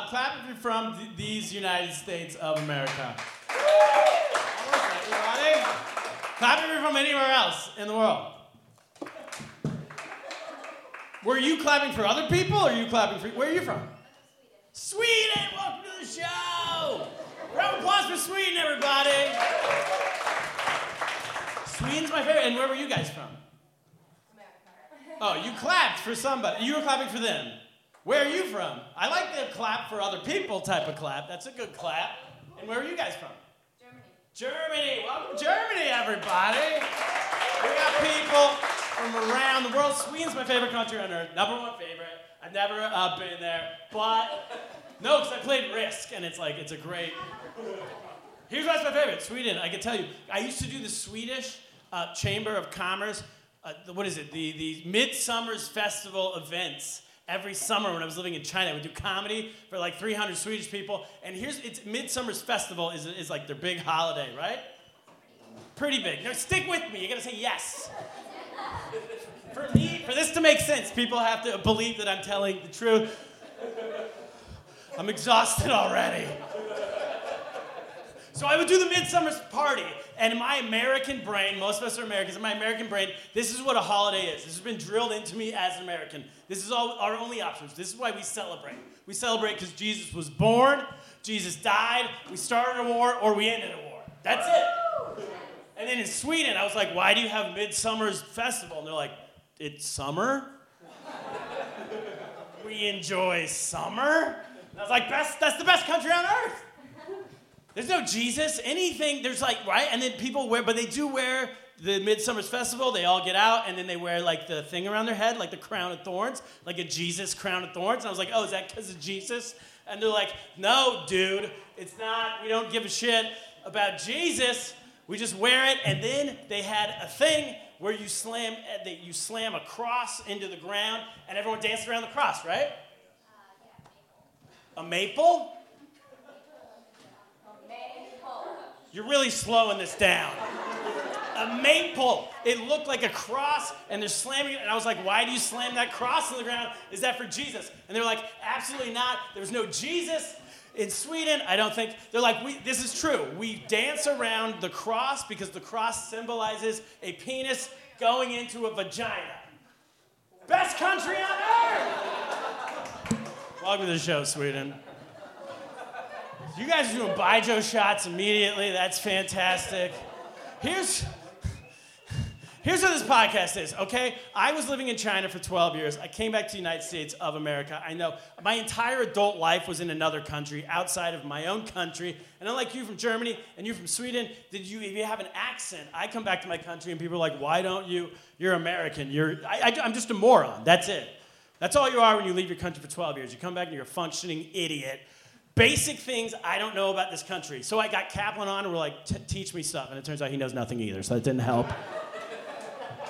Uh, clap if you're from th- these United States of America. Everybody, clap if you're from anywhere else in the world. Were you clapping for other people, or are you clapping for? Where are you from? Sweden. Welcome to the show. Round of applause for Sweden, everybody. Sweden's my favorite. And where were you guys from? Oh, you clapped for somebody. You were clapping for them. Where are you from? I like the clap for other people type of clap. That's a good clap. And where are you guys from? Germany. Germany! Welcome to Germany, everybody. We got people from around the world. Sweden's my favorite country on earth. Number one favorite. I've never uh, been there, but no, because I played Risk, and it's like it's a great. Here's why it's my favorite. Sweden. I can tell you. I used to do the Swedish uh, Chamber of Commerce. Uh, what is it? The the Midsummer's Festival events. Every summer when I was living in China, I would do comedy for like 300 Swedish people. And here's it's Midsummer's Festival is, is like their big holiday, right? Pretty big. Now stick with me. You gotta say yes. For me, for this to make sense, people have to believe that I'm telling the truth. I'm exhausted already. So I would do the midsummer's party, and in my American brain, most of us are Americans, in my American brain, this is what a holiday is. This has been drilled into me as an American. This is all our only options. This is why we celebrate. We celebrate because Jesus was born, Jesus died, we started a war, or we ended a war. That's it. And then in Sweden, I was like, why do you have Midsummer's Festival? And they're like, it's summer? we enjoy summer? And I was like, best, that's the best country on earth. There's no Jesus, anything. There's like, right? And then people wear, but they do wear the Midsummer's Festival. They all get out and then they wear like the thing around their head, like the crown of thorns, like a Jesus crown of thorns. And I was like, oh, is that because of Jesus? And they're like, no, dude, it's not. We don't give a shit about Jesus. We just wear it. And then they had a thing where you slam, uh, that you slam a cross into the ground and everyone danced around the cross, right? A maple? You're really slowing this down. A maple. It looked like a cross, and they're slamming it. And I was like, why do you slam that cross on the ground? Is that for Jesus? And they're like, absolutely not. There's no Jesus in Sweden. I don't think. They're like, we, this is true. We dance around the cross because the cross symbolizes a penis going into a vagina. Best country on earth! Welcome to the show, Sweden. You guys are doing Baijiu shots immediately. That's fantastic. Here's Here's what this podcast is, okay? I was living in China for 12 years. I came back to the United States of America. I know my entire adult life was in another country outside of my own country. And unlike you from Germany and you from Sweden, did you if you have an accent? I come back to my country and people are like, "Why don't you? You're American. You're I, I, I'm just a moron. That's it. That's all you are when you leave your country for 12 years. You come back and you're a functioning idiot." Basic things I don't know about this country. So I got Kaplan on and we're like, "T- teach me stuff. And it turns out he knows nothing either, so that didn't help.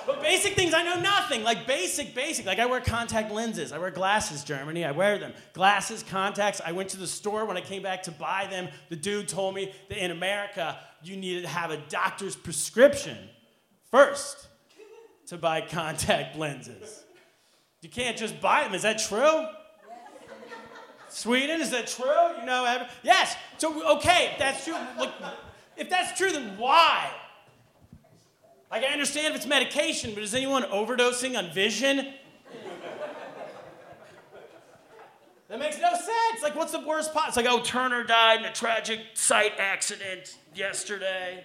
But basic things, I know nothing. Like basic, basic. Like I wear contact lenses. I wear glasses, Germany. I wear them. Glasses, contacts. I went to the store when I came back to buy them. The dude told me that in America, you needed to have a doctor's prescription first to buy contact lenses. You can't just buy them. Is that true? Sweden, is that true? You know, ev- yes. So, okay, if that's true, look, if that's true, then why? Like, I understand if it's medication, but is anyone overdosing on vision? That makes no sense. Like, what's the worst part? It's like, oh, Turner died in a tragic sight accident yesterday.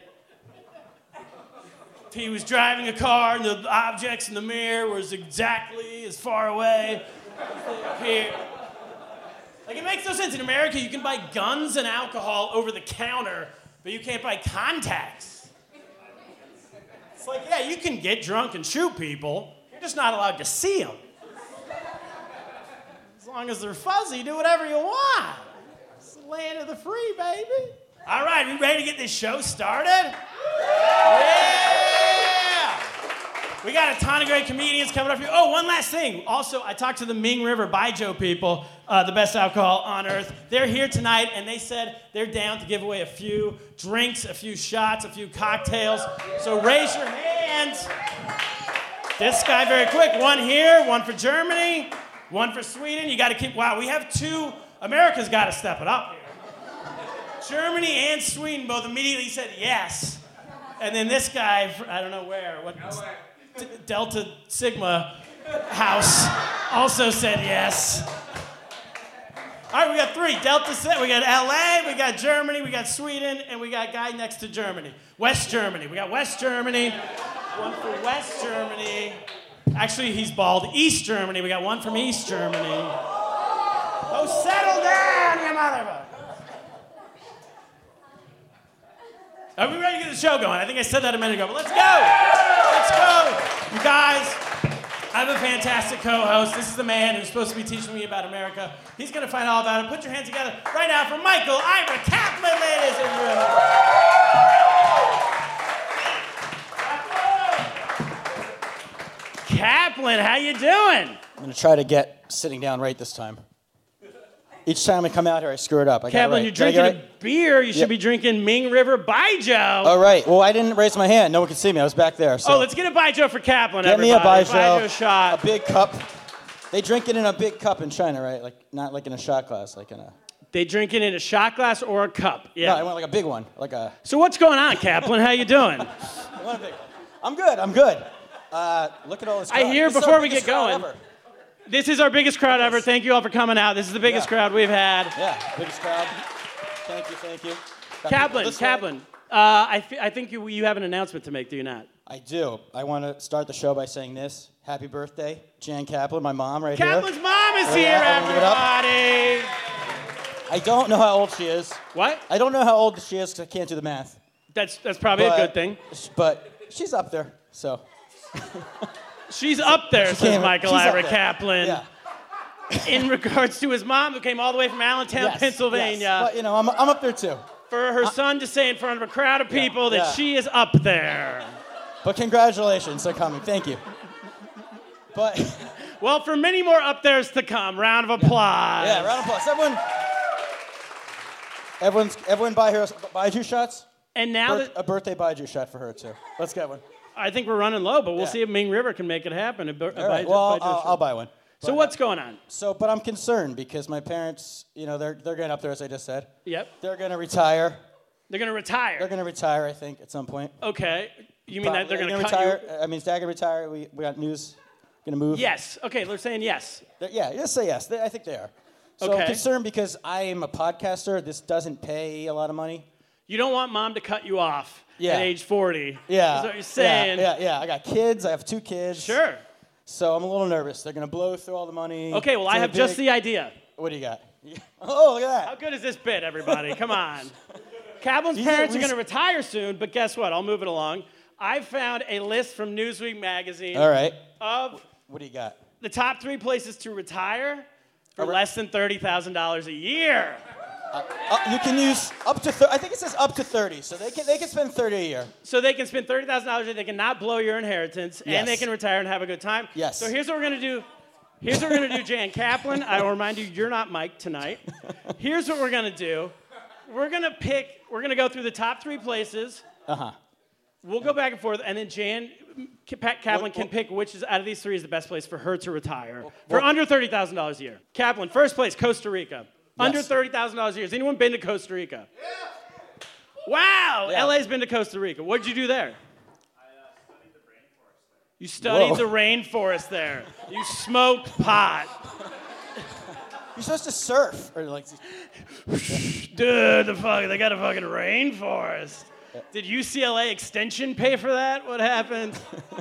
He was driving a car, and the objects in the mirror was exactly as far away appear. Like, it makes no sense. In America, you can buy guns and alcohol over the counter, but you can't buy contacts. It's like, yeah, you can get drunk and shoot people. You're just not allowed to see them. As long as they're fuzzy, do whatever you want. It's the land of the free, baby. All right, we ready to get this show started? Yeah! We got a ton of great comedians coming up here. Oh, one last thing. Also, I talked to the Ming River Baijiu people, uh, the best alcohol on earth. They're here tonight, and they said they're down to give away a few drinks, a few shots, a few cocktails. So raise your hands. This guy, very quick. One here, one for Germany, one for Sweden. You got to keep. Wow, we have two. America's got to step it up. Germany and Sweden both immediately said yes. And then this guy, I don't know where, what, D- Delta Sigma House, also said yes. All right, we got three. Delta Sigma, we got LA, we got Germany, we got Sweden, and we got guy next to Germany. West Germany. We got West Germany, one for West Germany. Actually, he's bald. East Germany. We got one from East Germany. Oh, settle down, you motherfucker. Are we ready to get the show going? I think I said that a minute ago, but let's go! Let's go! You guys, I have a fantastic co-host. This is the man who's supposed to be teaching me about America. He's gonna find all about it. Put your hands together right now for Michael Ira Kaplan, ladies and gentlemen. Kaplan, how you doing? I'm gonna try to get sitting down right this time. Each time I come out here, I screw it up. I Kaplan, right. you're drinking get it a beer. You should be drinking Ming River Baijiu. All right. Well, I didn't raise my hand. No one could see me. I was back there. So Oh, let's get a Baijiu for Kaplan, get me a everybody. Baijiu, shot. a big cup. They drink it in a big cup in China, right? Like not like in a shot glass, like in a. They drink it in a shot glass or a cup. Yeah. No, I want like a big one, like a. so what's going on, Kaplan? How you doing? I want a big. I'm good. I'm good. Uh, look at all this. I hear our before we get going- ever. This is our biggest crowd ever. Thank you all for coming out. This is the biggest Yeah. crowd we've had. Yeah, biggest crowd. Thank you. Thank you. Kaplan. Kaplan. Uh, I, f- I think you, you have an announcement to make, do you not? I do. I want to start the show by saying this. Happy birthday, Jan Kaplan, my mom, right here. Kaplan's mom is Oh, here, yeah, everyone give it up. everybody. I don't know how old she is. What? I don't know how old she is because I can't do the math. That's, that's probably a good thing. But she's up there, so. She's up there, says can't- Michael she's Ira. Kaplan. Yeah. In regards to his mom, who came all the way from Allentown, Yes, Pennsylvania, yes. But you know, I'm, I'm up there too. for her son to say in front of a crowd of people that yeah. she is up there. But congratulations, they're coming. Thank you. But Well, for many more up there's to come. Round of applause. yeah, round of applause. Everyone, everyone's everyone buy her buy two shots. And now Birth- that a birthday buy shoot for her too. Let's get one. I think we're running low, but we'll Yeah. see if Ming River can make it happen. A bir- a All right. Well, I'll, I'll. I'll buy one. So But, what's going on? So, but I'm concerned because my parents, you know, they're they're getting up there as I just said. Yep. They're gonna retire. They're going to retire. They're gonna retire, I think, at some point. okay. You mean that they're going to retire. you? I mean, gonna retire? We, we got news. Gonna move. Yes. Okay, they're saying yes. They're- yeah, just say yes. They, I think they are. So Okay. I'm concerned because I am a podcaster. This doesn't pay a lot of money. You don't want mom to cut you off Yeah. at age 40. Yeah. Is what you're saying. Yeah, yeah, yeah. I got kids. I have two kids. Sure. So I'm a little nervous. They're gonna blow through all the money. Okay, well, I have just the idea. What do you got? oh, look at that. How good is this bit, everybody? Come on. Are parents are going to retire soon, but guess what? I'll move it along. I found a list from Newsweek magazine All right. of What do you got? the top three places to retire for right. less than $30,000 a year. Uh, you can use up to. Th- I think it says up to 30, so they can they can spend 30 a year. So they can spend $30,000 a year, they can not blow your inheritance, and they can retire and have a good time. Yes. So here's what we're going to do. Here's what we're going to do, Jan Kaplan. I will remind you, you're not Mike tonight. Here's what we're going to do. We're going to pick, we're going to go through the top three places. Uh huh. We'll go back and forth, and then Jan, Pat Kaplan What- can pick which is out of these three is the best place for her to retire for under thirty thousand dollars a year. Kaplan, first place, Costa Rica, under thirty thousand dollars a year. Has anyone been to Costa Rica? Yeah. Wow, Yeah. LA's been to Costa Rica. What did you do there? You studied Whoa. the rainforest there. You smoked pot. You're supposed to surf or like. Dude, the fuck, they got a fucking rainforest. Did UCLA Extension pay for that? What happened?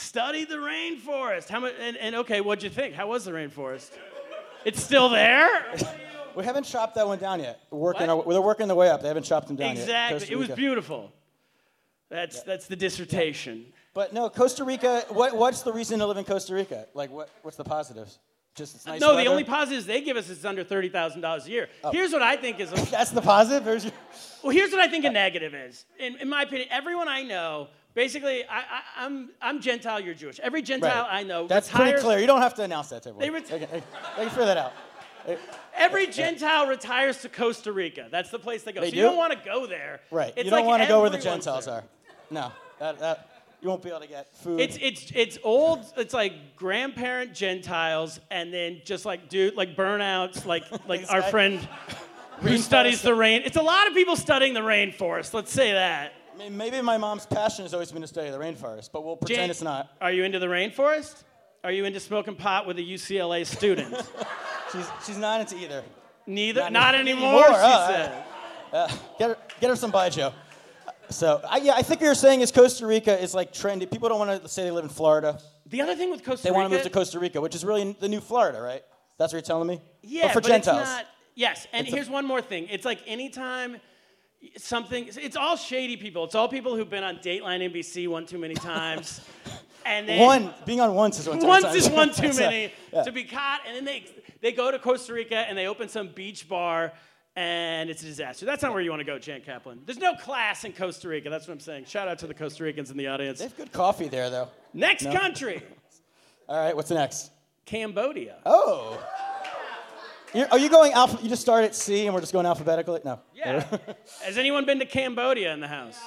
Studied the rainforest. How much? And, and okay, what'd you think? How was the rainforest? It's still there. We haven't chopped that one down yet. We're working. Our, they're working their way up. They haven't chopped them down yet. exactly. It was beautiful. That's that's the dissertation. But no, Costa Rica. What, what's the reason to live in Costa Rica? Like, what, what's the positives? Just it's nice no, the only positives they give us is under thirty thousand dollars a year. Oh. Here's what I think is. A, That's the positive. Well, here's what I think a negative is. In, in my opinion, everyone I know, basically, I, I, I'm, I'm Gentile, you're Jewish. Every Gentile I know That's retires, pretty clear. You don't have to announce that to everyone. They ret- they, can, they, they can figure that out. Every Gentile retires to Costa Rica. That's the place they go. They so do? you don't want to go there. Right. It's you don't like want to go where the Gentiles there. are. No. That, that, you won't be able to get food. It's it's it's old. It's like grandparent Gentiles, and then just like dude, like burnouts, like like our friend who studies the rain. It's a lot of people studying the rainforest. Let's say that. Mean, maybe my mom's passion has always been to study the rainforest, but we'll pretend it's not. Are you into the rainforest? Are you into smoking pot with a UCLA student? She's, she's not into either. Neither, Not not, any- anymore. anymore, She oh, said. Uh, get her, get her some Baijiu. So, I, yeah, I think what you're saying is Costa Rica is like trendy. People don't want to say they live in Florida. The other thing with Costa Rica. They want to move to Costa Rica, which is really the new Florida, right? That's what you're telling me? yeah, But for but Gentiles. it's not. Yes, and It's a- here's one more thing. It's like anytime something. It's all shady people. It's all people who've been on Dateline NBC one too many times, and then One, being on once is one too many once is one too many yeah. to be caught, and then they they go to Costa Rica and they open some beach bar. And it's a disaster. That's not where you want to go, Jan Kaplan. There's no class in Costa Rica. That's what I'm saying. Shout out to the Costa Ricans in the audience. They have good coffee there, though. Next No. country, All right, what's next? Cambodia. Oh. You're, are you going alpha? You just start at C and we're just going alphabetically? No. Yeah. Has anyone been to Cambodia in the house?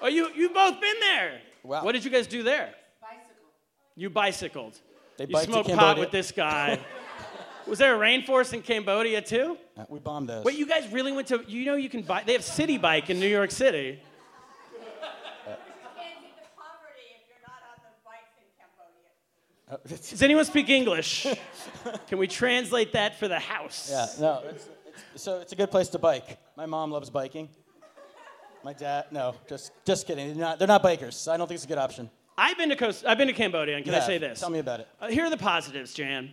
Oh, you you both been there. Wow. What did you guys do there? Bicycle. You bicycled. They you smoked pot with this guy. Was there a rainforest in Cambodia too? Uh, we bombed those. Wait, you guys really went to? You know, you can buy. They have Citi Bike in New York City. can't get the poverty if you're not on the bikes Does anyone speak English? Can we translate that for the house? yeah, no. It's, it's, so it's a good place to bike. My mom loves biking. My dad, no, just just kidding. They're not, they're not bikers. So I don't think it's a good option. I've been to Coast. I've been to Cambodia, and can I Yeah, say this? Tell me about it. Uh, here are the positives, Jan.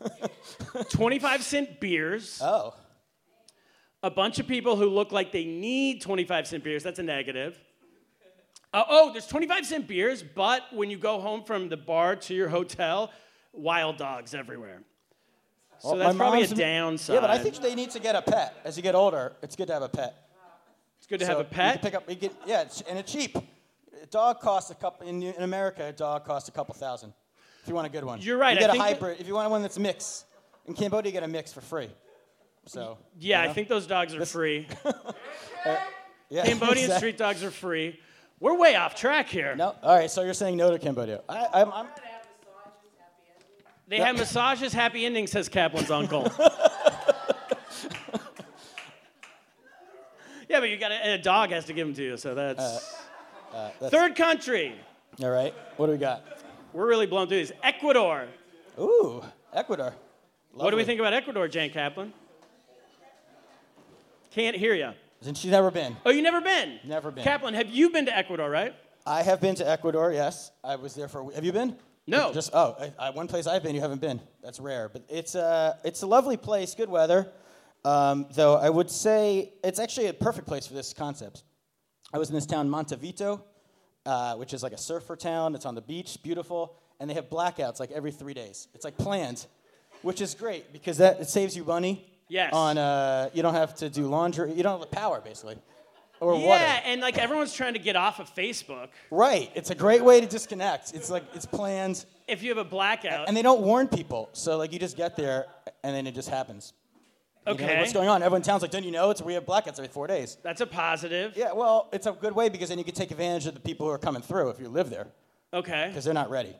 25 cent beers. Oh. a bunch of people who look like they need 25 cent beers. That's a negative. Uh, oh, there's 25 cent beers, but when you go home from the bar to your hotel, wild dogs everywhere. So Well, that's probably a downside. Yeah, but I think they need to get a pet. As you get older, it's good to have a pet. it's good to So have a You can pet. pick up, you get, yeah, it's, and it's cheap. A dog costs a couple, in, in America, a dog costs a couple thousand. If you want a good one. You're right, You I get a think that- hybrid. If you want one that's mixed. In Cambodia, you get a mix for free. So. yeah, you I think those dogs are free. Yeah, Cambodian exactly. street dogs are free. We're way off track here. No, all right. So you're saying no to Cambodia? I, I'm, I'm, They have massages, happy endings, says Kaplan's uncle. yeah, but you got a dog has to give them to you, so that's. Uh, that's Third country. all right. What do we got? We're really blown through these. Ecuador. Ooh, Ecuador. What do we think about Ecuador, Jane Kaplan? Can't hear you. And she's never been. Oh, you never been? Never been. Kaplan, have you been to Ecuador, right? I have been to Ecuador. Yes, I was there for. a week. Have you been? No. Just oh, I, I, one place I've been, you haven't been. That's rare, but it's a it's a lovely place. Good weather, um, though. I would say it's actually a perfect place for this concept. I was in this town, Montañita, uh, which is like a surfer town. It's on the beach, beautiful, and they have blackouts like every three days. It's like planned, which is great because that it saves you money. Yes. On uh, you don't have to do laundry. You don't have the power basically, or yeah, water. and like everyone's trying to get off of Facebook. Right. It's a great way to disconnect. It's like it's planned, If you have a blackout, and they don't warn people. So like you just get there, and then it just happens. You know, like, okay, what's going on? Everyone in town's like, don't you know? It's we have blackouts every four days. that's a positive. Yeah. Well, it's a good way because then you can take advantage of the people who are coming through if you live there Okay, because they're not ready.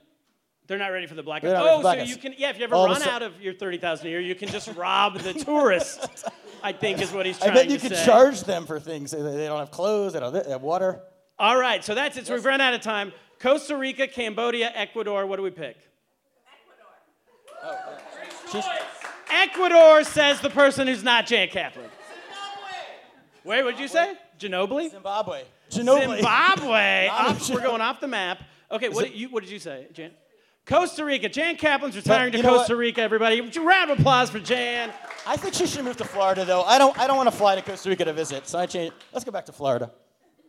They're not ready for the blackout. They're not Oh, so blackouts. you can, yeah. If you ever All run out of your thirty thousand a year, you can just rob the tourists. I think is what he's trying to say. I bet you could say. charge them for things. They they don't have clothes. They don't have water. All right, so that's it. So we've run out of time. Costa Rica, Cambodia, Ecuador. What do we pick? She's, oh, Ecuador says the person who's not Jan Kaplan. Wait, what'd you say? Ginobili? Zimbabwe. Ginobili. Zimbabwe. Off- we're going off the map. Okay, what did you, what did you say, Jan? Costa Rica. Jan Kaplan's retiring to Costa? Rica, everybody. Round of applause for Jan. I think she should move to Florida though. I don't I don't want to fly to Costa Rica to visit. So I change. Let's go back to Florida.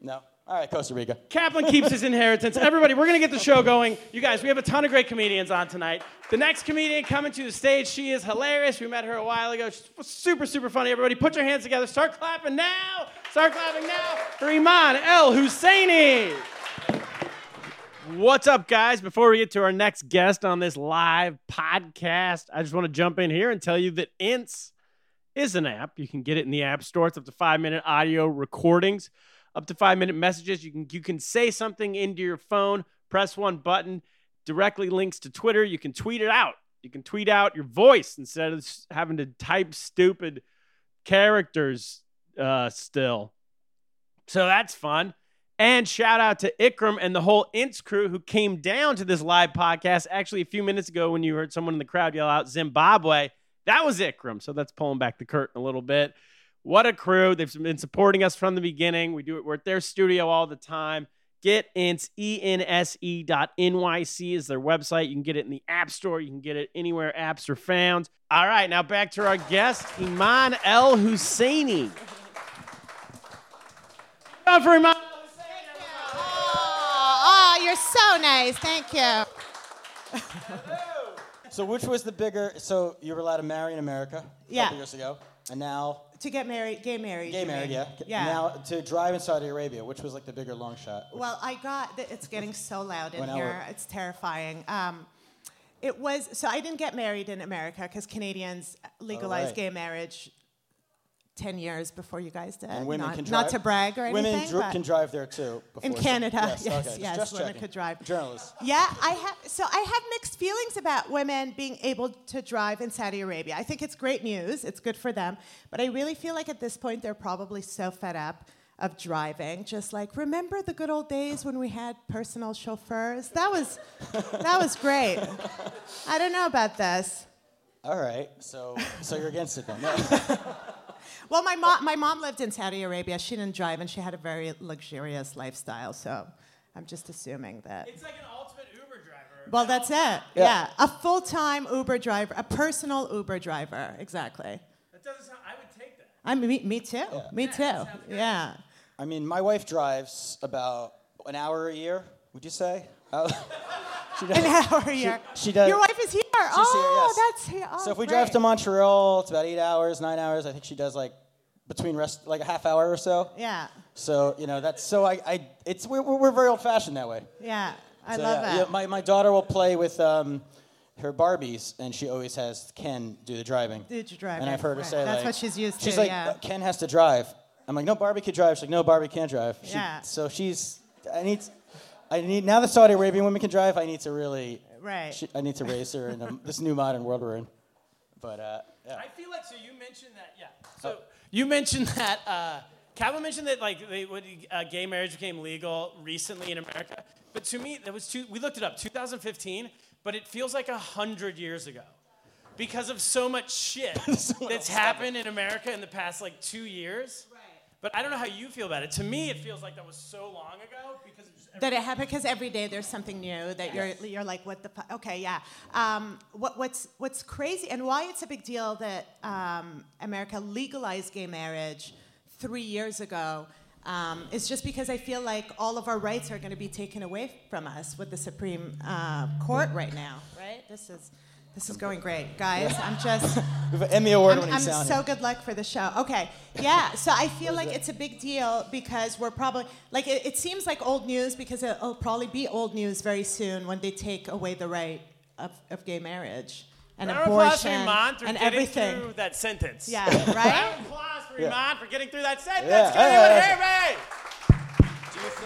No. All right, Costa Rica. Kaplan keeps his inheritance. Everybody, we're going to get the show going. You guys, we have a ton of great comedians on tonight. The next comedian coming to the stage, she is hilarious. We met her a while ago. She's super, super funny. Everybody, put your hands together. Start clapping now. Start clapping now for Eman El Husseini. What's up, guys? Before we get to our next guest on this live podcast, I just want to jump in here and tell you that Ense is an app. You can get it in the App Store. It's up to five minute audio recordings, up to five minute messages. You can you can say something into your phone, press one button, directly links to Twitter. You can tweet it out. You can tweet out your voice instead of having to type stupid characters uh, still. So that's fun. And shout out to Ikram and the whole Ense crew who came down to this live podcast actually a few minutes ago when you heard someone in the crowd yell out Zimbabwe. That was Ikram. So that's pulling back the curtain a little bit. What a crew. They've been supporting us from the beginning. We do it. We're at their studio all the time. Get Ense, E-N-S-E dot N-Y-C is their website. You can get it in the App Store. You can get it anywhere apps are found. All right, now back to our guest, Eman El Husseini. For Eman. So nice. Thank you. So which was the bigger? So you were allowed to marry in America a Yeah. couple years ago, and now To get married, gay married. gay married, yeah. Yeah. Now to drive in Saudi Arabia, which was like the bigger long shot. well, I got. th- It's getting so loud in here. we're- It's terrifying. Um, it was so I didn't get married in America because Canadians legalized right. gay marriage ten years before you guys did. And women not, can not drive. to brag or women anything. dri- but can drive there too. in Canada, Yes, yes, okay, yes, just women checking. could drive. Journalists. Yeah, I have. So I have mixed feelings about women being able to drive in Saudi Arabia. I think it's great news. It's good for them. But I really feel like at this point they're probably so fed up of driving. Just like remember the good old days when we had personal chauffeurs. That was that was great. I don't know about this. All right. So so you're against it then? Well, my mom my mom lived in Saudi Arabia. She didn't drive and she had a very luxurious lifestyle. So I'm just assuming that. It's like an ultimate Uber driver. Well, that's it. Yeah. A full time Uber driver, a personal Uber driver. Exactly. That doesn't sound. I would take that. I mean, me, me too. Me too. Yeah. I mean, my wife drives about an hour a year. Would you say? Uh, she does. An hour a year. she does- Your wife is here. She's oh, here, yes. that's here. Oh, so if we great. drive to Montreal, it's about eight hours, nine hours. I think she does like between rest, like a half hour or so. Yeah. So you know that's so I, I it's we're, we're very old fashioned that way. Yeah. I So, love yeah, it. yeah, my, my daughter will play with um, her Barbies, and she always has Ken do the driving. Do the driving, And I've heard her right. say That's like, what she's used She's to, like, yeah. "Uh, Ken has to drive. I'm like, no, Barbie can drive. She's like, no, Barbie can't drive. She- Yeah. So she's, I need, I need now that Saudi Arabian women can drive. I need to really, Right. she, I need to raise her in um, this new modern world we're in. But uh, yeah. I feel like so. You mentioned that, yeah. So you mentioned that. Uh, Kaplan mentioned that like they, what, uh, gay marriage became legal recently in America, but to me that was two. We looked it up, 2015, but it feels like a hundred years ago. because of so much shit that's happened in America in the past like two years. Right. But I don't know how you feel about it. To me, it feels like that was so long ago because of just That it happened because every day there's something new that you're you're like, what the okay, yeah. Um, what, what's what's crazy and why it's a big deal that um, America legalized gay marriage three years ago um, is just because I feel like all of our rights are going to be taken away from us with the Supreme uh, Court right now. Right? This is. This is going great, guys. I'm just. We have an Emmy award I'm, winning I'm so good luck for the show. Okay, yeah. So I feel like it's a big deal because we're probably like it, it seems like old news because it'll probably be old news very soon when they take away the right of, of gay marriage and Round of abortion Eman and everything. through that sentence. Yeah, right. of applause for Yeah. Eman for getting through that sentence. Yeah, Can anyone yeah, hear me?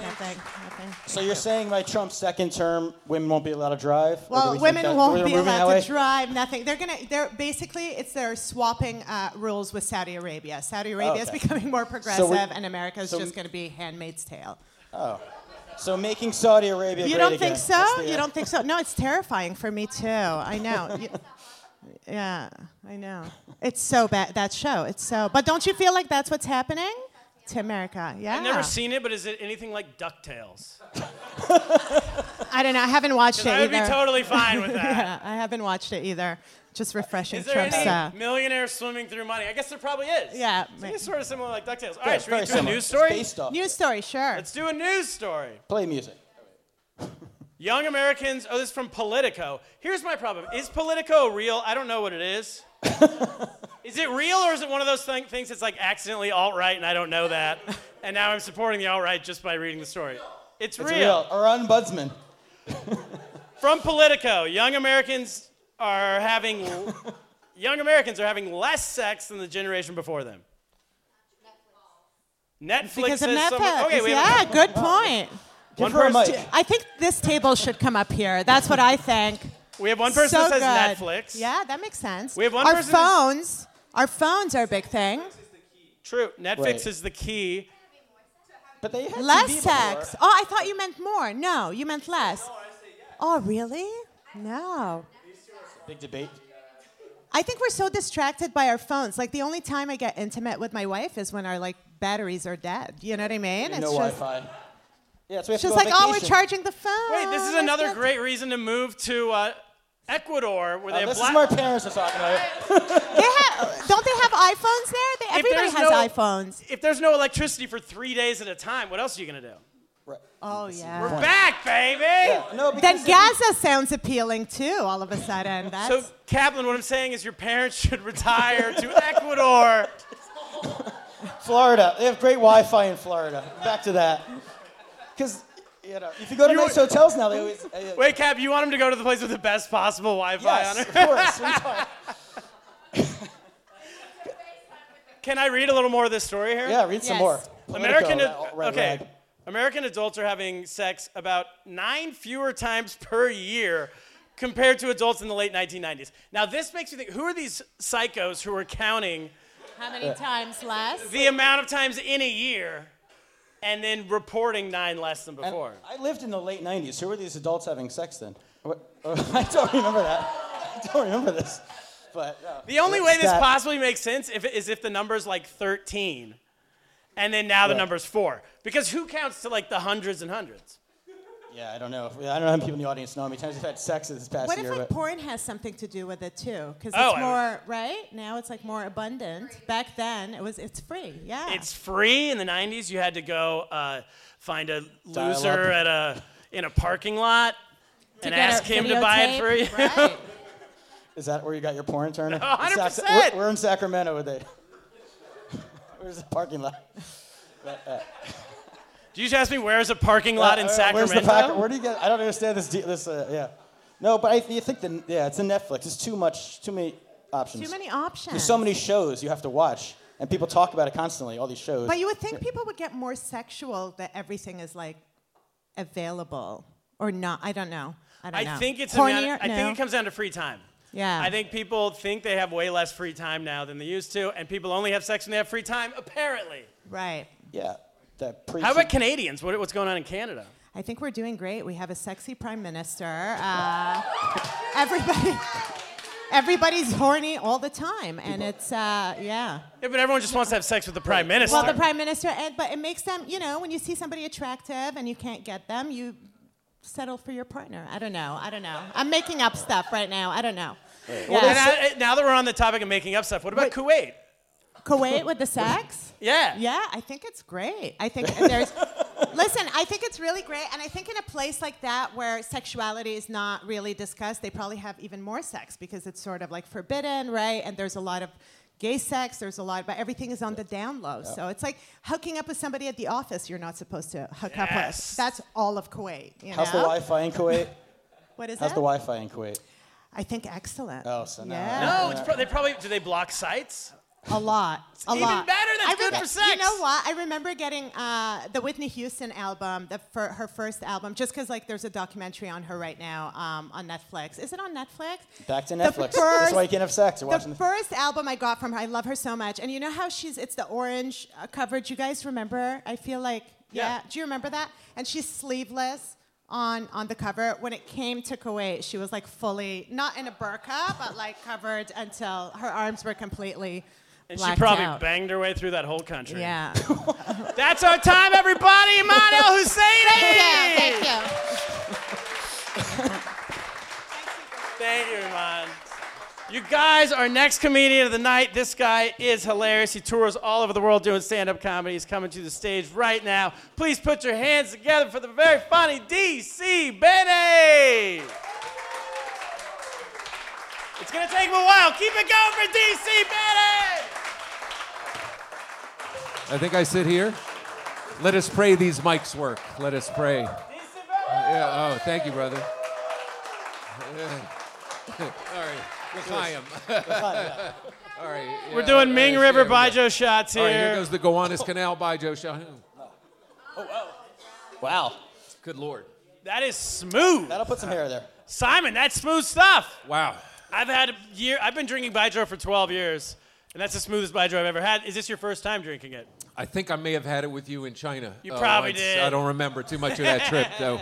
Nothing, nothing. So you're saying by Trump's second term, women won't be allowed to drive? Well, we women that- won't be allowed to drive. Nothing. They're gonna. They're basically it's they're swapping uh, rules with Saudi Arabia. Saudi Arabia is okay. becoming more progressive, we- and America is so just going to be Handmaid's Tale. Oh. So making Saudi Arabia You great don't again. think so? The, You don't think so? No, it's terrifying for me too. I know. You- yeah, I know. It's so bad that show. It's so. But don't you feel like that's what's happening to America? Yeah. I've never seen it, but is it anything like DuckTales? I don't know. I haven't watched it I would either. be totally fine with that. yeah, I haven't watched it either. Just refreshing Is there Trump's. any Uh, millionaire swimming through money? I guess there probably is. Yeah, So it's sort of similar like DuckTales. All yeah, right, it's should we very get to a similar. news It's story? based off- news story, sure. Let's do a news story. Play music. Young Americans. Oh, this is from Politico. Here's my problem. Is Politico real? I don't know what it is. is it real or is it one of those thing, things that's like accidentally alt right and I don't know that? And now I'm supporting the alt right just by reading the story. It's, It's real. Our ombudsman. From Politico, young Americans are having young Americans are having less sex than the generation before them. Netflix because of Netflix. some- okay, we have yeah, good point. one person. mic. I think this table should come up here. That's what I think. We have one person so that says good. Netflix. Yeah, that makes sense. We have one our person who's- phones. Our phones are a big thing. True. Netflix Right. is the key. But they had Less TV before. sex. Oh, I thought you meant more. No, you meant less. Oh, really? No. Big debate. I think we're so distracted by our phones. Like the only time I get intimate with my wife is when our like batteries are dead. You know what I mean? no just, Wi-Fi. Yeah, so we have it's to just go on like, oh, we're charging the phone. Wait, this is another great reason to move to uh, Ecuador, where they Oh, have this black. is my parents are talking about. They have, don't they have iPhones there? They, everybody has no- iPhones. if there's no electricity for three days at a time, what else are you gonna do? Right. Oh yeah. We're back, baby. Yeah, no, Then because Gaza sounds appealing too. All of a sudden, that's So, Kaplan, what I'm saying is your parents should retire to Ecuador. Florida. They have great Wi-Fi in Florida. Back to that. Because you know, if you go to You- nice hotels now, they always. Uh, Wait, Cap, you want him to go to the place with the best possible Wi-Fi yes, on it? of course. What are you talking- Can I read a little more of this story here? Yeah, read some Yes. more. American, Politico, that red okay. rag. American adults are having sex about nine fewer times per year compared to adults in the late 1990s. Now, this makes me think: Who are these psychos who are counting how many times less? the amount of times in a year and then reporting nine less than And before? I lived in the late 90s. Who were these adults having sex then? What? Oh, I don't remember that. I don't remember this. But no. The only way this Stat- possibly makes sense if, is if the number's like 13, and then now the Right. number's four. Because who counts to like the hundreds and hundreds? Yeah, I don't know. I don't know how many people in the audience know how many times I've had sex in this past year. What if like but porn has something to do with it too? Because Oh, it's I- more right now. It's like more abundant. Back then, it was it's free. Yeah. It's free in the 90s. You had to go uh, find a Dial loser up. at a in a parking lot and get a ask him to buy it for you. Right. Is that where you got your porn turner? 100%. We're, we're in Sacramento with it. Where's the parking lot? Do you just ask me where's a parking lot in Uh, uh, Sacramento? Where's the pack? Where do you get? I don't understand this. de- This, uh, yeah. No, but I you think the yeah, it's a Netflix. It's too much, too many options. Too many options. There's so many shows you have to watch, and people talk about it constantly. All these shows. But you would think people would get more sexual that everything is like available or not. I don't know. I don't I know. think it's a Hornier? matter, I no. think it comes down to free time. Yeah. I think people think they have way less free time now than they used to, and people only have sex when they have free time, apparently. right. yeah, that pre. How about Canadians? What, what's going on in Canada? I think we're doing great. We have a sexy prime minister. Uh, everybody, everybody's horny all the time, and it's uh, yeah. Yeah, but everyone just wants to have sex with the prime minister. Well, the prime minister, and, but it makes them, you know, when you see somebody attractive and you can't get them, you settle for your partner. I don't know. I don't know. I'm making up stuff right now. I don't know. And Yeah. I- now that we're on the topic of making up stuff, what about Kuwait? Kuwait with the sex? Yeah. Yeah, I think it's great. I think there's. listen, I think it's really great, and I think in a place like that where sexuality is not really discussed, they probably have even more sex because it's sort of like forbidden, right? And there's a lot of gay sex. There's a lot, but everything is on the down low. So it's like hooking up with somebody at the office you're not supposed to hook up with. Yes. That's all of Kuwait. You How's the? Wi-Fi in Kuwait? What is that? How's that? the Wi-Fi in Kuwait? I think excellent. Oh, so now- yeah. No, it's pro- they probably do they block sites? A lot. A even lot. better, that's I good for sex. You know what? I remember getting uh, the Whitney Houston album, the, for her first album, just because like there's a documentary on her right now um, on Netflix. Is it on Netflix? Back to The Netflix. That's first- why you can't have sex. You're The watching the first album I got from her, I love her so much. And you know how she's, it's the orange uh, coverage. You guys remember? I feel like, yeah. Yeah. Do you remember that? And she's sleeveless on, on the cover. When it came to Kuwait, she was like fully, not in a burqa, but like covered until her arms were completely And she probably out. banged her way through that whole country. Yeah. That's our time, everybody. Eman El Husseini. Thank you. Thank you, Eman. You guys are next comedian of the night. This guy is hilarious. He tours all over the world doing stand-up comedy. He's coming to the stage right now. Please put your hands together for the very funny DC Benny. It's gonna take him a while. Keep it going for DC Benny. I think I sit here. Let us pray these mics work. Let us pray. Uh, yeah, oh, thank you, brother. All right. L'chaim. All right. We're doing Ming right, River there we go. Baijiu shots All right, here here. goes the Gowanus Canal Baijiu shot. Wow. Good lord. That is smooth. That'll put some hair there. Simon, that's smooth stuff. Wow. I've had a year. I've been drinking Baijiu for 12 years, and that's the smoothest Baijiu I've ever had. Is this your first time drinking it? I think I may have had it with you in China. You uh, probably once. did. I don't remember too much of that trip, though.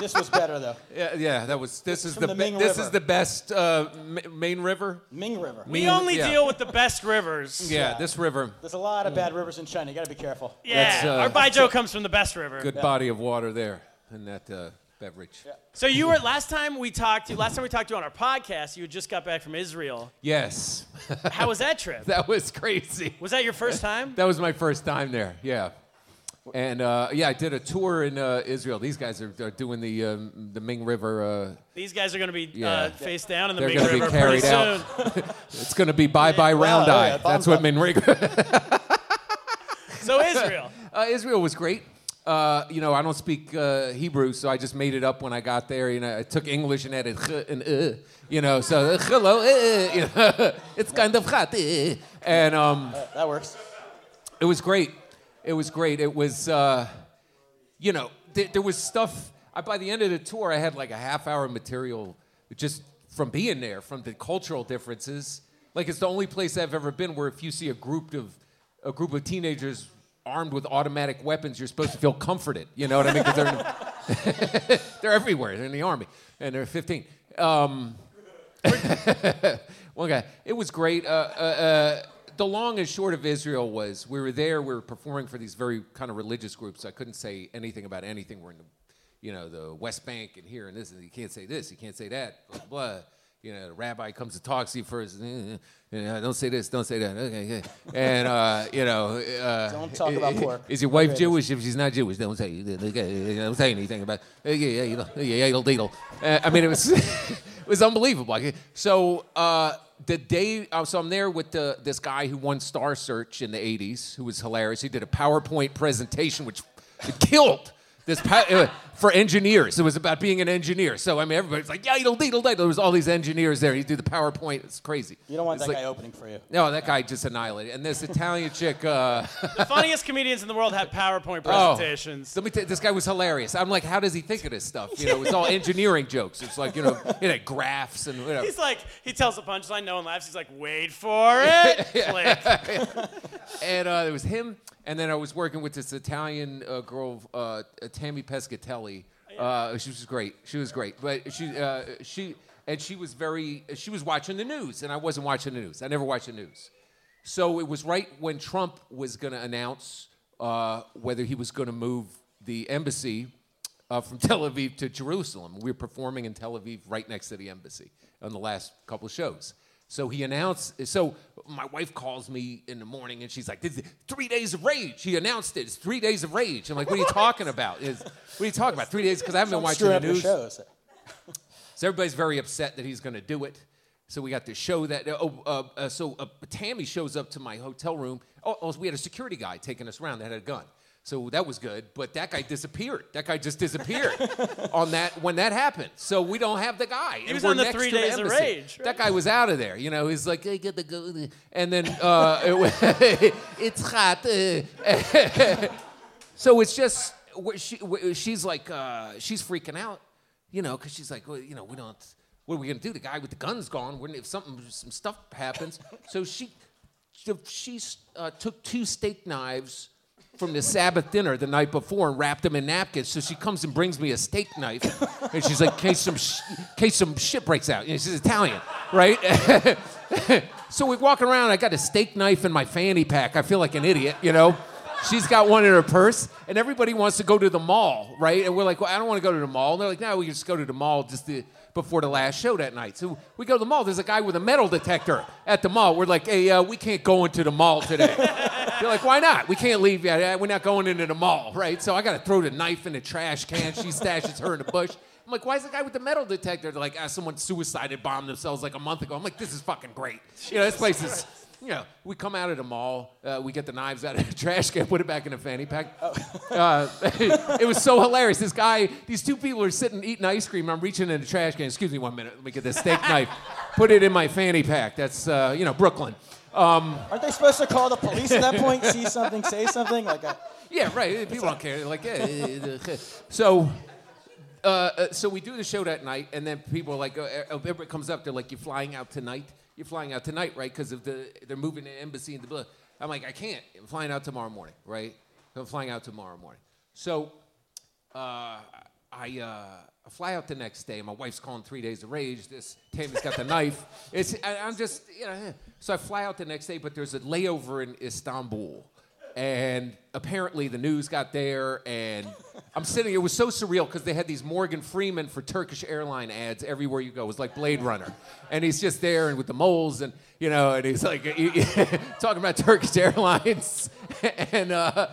This was better though. Yeah, yeah, that was. This is the, the be- Ming this is the best uh, ma- main river. Ming River. We Ming- only yeah. deal with the best rivers. Yeah, this river. There's a lot of bad rivers in China. You gotta be careful. Yeah, That's, uh, our Baijiu comes from the best river. Good body of water there in that uh, beverage. So you were last time we talked to you. Last time we talked to you on our podcast, you had just got back from Israel. Yes, How was that trip? that was crazy. Was that your first time? That was my first time there. Yeah. And uh, yeah, I did a tour in uh, Israel. These guys are, are doing the um, the Ming River. Uh, These guys are going to be Yeah. uh, face down in the They're Ming gonna be River pretty carried out. soon. it's going to be bye bye round oh, eye. yeah, That's what up. Ming River. So Israel. uh, Israel was great. Uh, you know, I don't speak uh, Hebrew, so I just made it up when I got there. You know, I took English and added ch and uh, you know, so uh, hello, uh, you know, it's kind of hot, uh, and um, That works. it was great. It was great. It was, uh, you know, th- there was stuff. I, by the end of the tour, I had like a half hour material just from being there, from the cultural differences. Like it's the only place I've ever been where if you see a group of a group of teenagers armed with automatic weapons, you're supposed to feel comforted. You know what I mean? 'Cause they're they're everywhere. They're in the army, and they're 15. Um, one guy. It was great. Uh, uh, uh, the long and short of Israel was we were there. We were performing for these very kind of religious groups. I couldn't say anything about anything. We're in the, you know, the West Bank and here and this. And you can't say this. You can't say that. Blah blah. You know, the rabbi comes to talk to you first. eh, eh, You know, don't say this. Don't say that. Okay, okay. And uh, you know, uh, Don't talk about pork. Is your wife Jewish? If she's not Jewish, don't say don't say anything about. It. Yeah, yeah, you know, yeah, yeah, deedle. Uh, I mean, it was it was unbelievable. So uh, the day, uh, so I'm there with the, this guy who won Star Search in the '80s, who was hilarious. He did a PowerPoint presentation, which it killed. This pa- uh, for engineers, it was about being an engineer. So I mean, everybody's like, "Yeah, deedle, deedle, deedle." There was all these engineers there. He did the PowerPoint. It's crazy. You don't want It's that like- guy opening for you. No, that guy just annihilated. And this Italian chick. Uh, The funniest comedians in the world have PowerPoint Oh, presentations. let me tell this guy was hilarious. I'm like, how does he think of this stuff? You know, it's all engineering jokes. It's like, you know, you know graphs and whatever. He's like, he tells a punchline, no one laughs. He's like, wait for it. Click. And uh, there was him, and then I was working with this Italian uh, girl, uh, Tammy Pescatelli. Uh, she was great. She was great. But she, uh, she, and she was very she was watching the news, and I wasn't watching the news. I never watched the news. So it was right when Trump was going to announce uh, whether he was going to move the embassy uh, from Tel Aviv to Jerusalem. We were performing in Tel Aviv right next to the embassy on the last couple of shows. So he announced. So my wife calls me in the morning and she's like, "This is three days of rage." He announced it. It's three days of rage. I'm like, "What are you talking about? Is what are you talking about? Three days?" Because I haven't been watching the news. shows. So everybody's very upset that he's going to do it. So we got to show that. Oh, uh, uh, so uh, Tammy shows up to my hotel room. Oh, oh, we had a security guy taking us around that had a gun. So that was good. But that guy disappeared. That guy just disappeared on that when that happened. So we don't have the guy. He And was we're on the next three days of rage, That guy was out of there. You know, he's like, hey, get the go. And then uh, it it's hot. uh. so it's just she, she's like uh, she's freaking out, you know, because she's like, well, you know, we don't. What are we gonna do? The guy with the gun's gone. We're, if something, some stuff happens, so she, she uh, took two steak knives from the Sabbath dinner the night before and wrapped them in napkins. So she comes and brings me a steak knife, and she's like, case some, sh- case some shit breaks out." You know, she's Italian, right? so we're walking around. I got a steak knife in my fanny pack. I feel like an idiot, you know. She's got one in her purse, and everybody wants to go to the mall, right? And we're like, well, I don't want to go to the mall. And they're like, no, we can just go to the mall just to, before the last show that night. So we go to the mall. There's a guy with a metal detector at the mall. We're like, hey, uh, we can't go into the mall today. They're like, why not? We can't leave yet. We're not going into the mall, right? So I got to throw the knife in the trash can. She stashes her in the bush. I'm like, why is the guy with the metal detector? They're like, ah, someone suicided bombed themselves like a month ago. I'm like, this is fucking great. You know, this place is. You know, we come out of the mall, uh, we get the knives out of the trash can, put it back in the fanny pack. Uh, it was so hilarious. This guy, these two people are sitting eating ice cream. I'm reaching in the trash can. Excuse me one minute. Let me get this steak knife. Put it in my fanny pack. That's, uh, you know, Brooklyn. Um, Aren't they supposed to call the police at that point? See something, say something? Like, a, yeah, right. People don't care. They're like, yeah. so, uh, uh, so we do the show that night, and then people are like, uh, everybody comes up. They're like, "You're flying out tonight? You're flying out tonight, right? Because of the they're moving the embassy into the." Blah. I'm like, I can't. I'm flying out tomorrow morning, right? I'm flying out tomorrow morning. So, uh, I. Uh, fly out the next day. My wife's calling three days of rage. This Tammy's got the knife. It's I, I'm just you know. eh. So I fly out the next day, but there's a layover in Istanbul, and apparently the news got there, and I'm sitting. It was so surreal because they had these Morgan Freeman for Turkish airline ads everywhere you go. It was like Blade Runner, and he's just there and with the moles, and you know, and he's like talking about Turkish Airlines, and. Uh,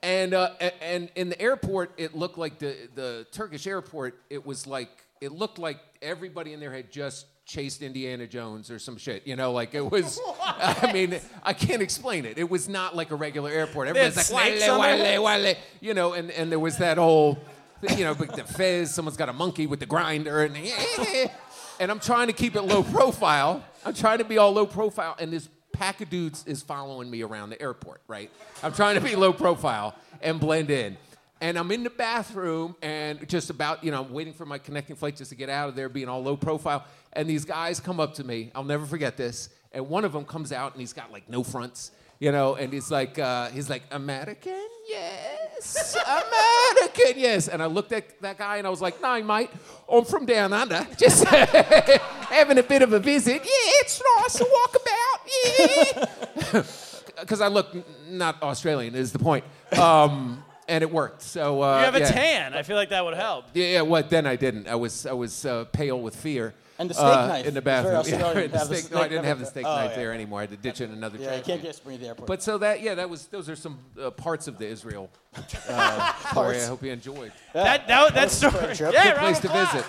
and uh, and in the airport, it looked like the the Turkish airport. It was like it looked like everybody in there had just chased Indiana Jones or some shit. You know, like it was. I mean, I can't explain it. It was not like a regular airport. Everybody's like wale, wale, wale. You know, and and there was that whole, you know, the fez. Someone's got a monkey with the grinder, and and I'm trying to keep it low profile. I'm trying to be all low profile, and this pack of dudes is following me around the airport, right? I'm trying to be low profile and blend in. And I'm in the bathroom and just about, you know, I'm waiting for my connecting flight just to get out of there, being all low profile. And these guys come up to me. I'll never forget this. And one of them comes out and he's got like no fronts, you know, and he's like, uh, he's like, American? Yes. American, yes. And I looked at that guy and I was like, no, mate, I'm from down under. Just having a bit of a visit. Yeah, it's nice to walk about. Yeah. Because I look not Australian is the point. Um, and it worked. So uh, You have a yeah. tan. I feel like that would help. Yeah, yeah. What? Then I didn't. I was I was uh, pale with fear. And the steak uh, knife. in the bathroom. Australian the to the steak, steak no, I didn't have the steak Oh, knife yeah. there anymore. I had to ditch it in another yeah, trash you can't can. just bring it to the airport. But so that yeah, that was those are some uh, parts of the Israel uh, story. I hope you enjoyed. That that, that That a story. trip. Yeah, Good round place to visit.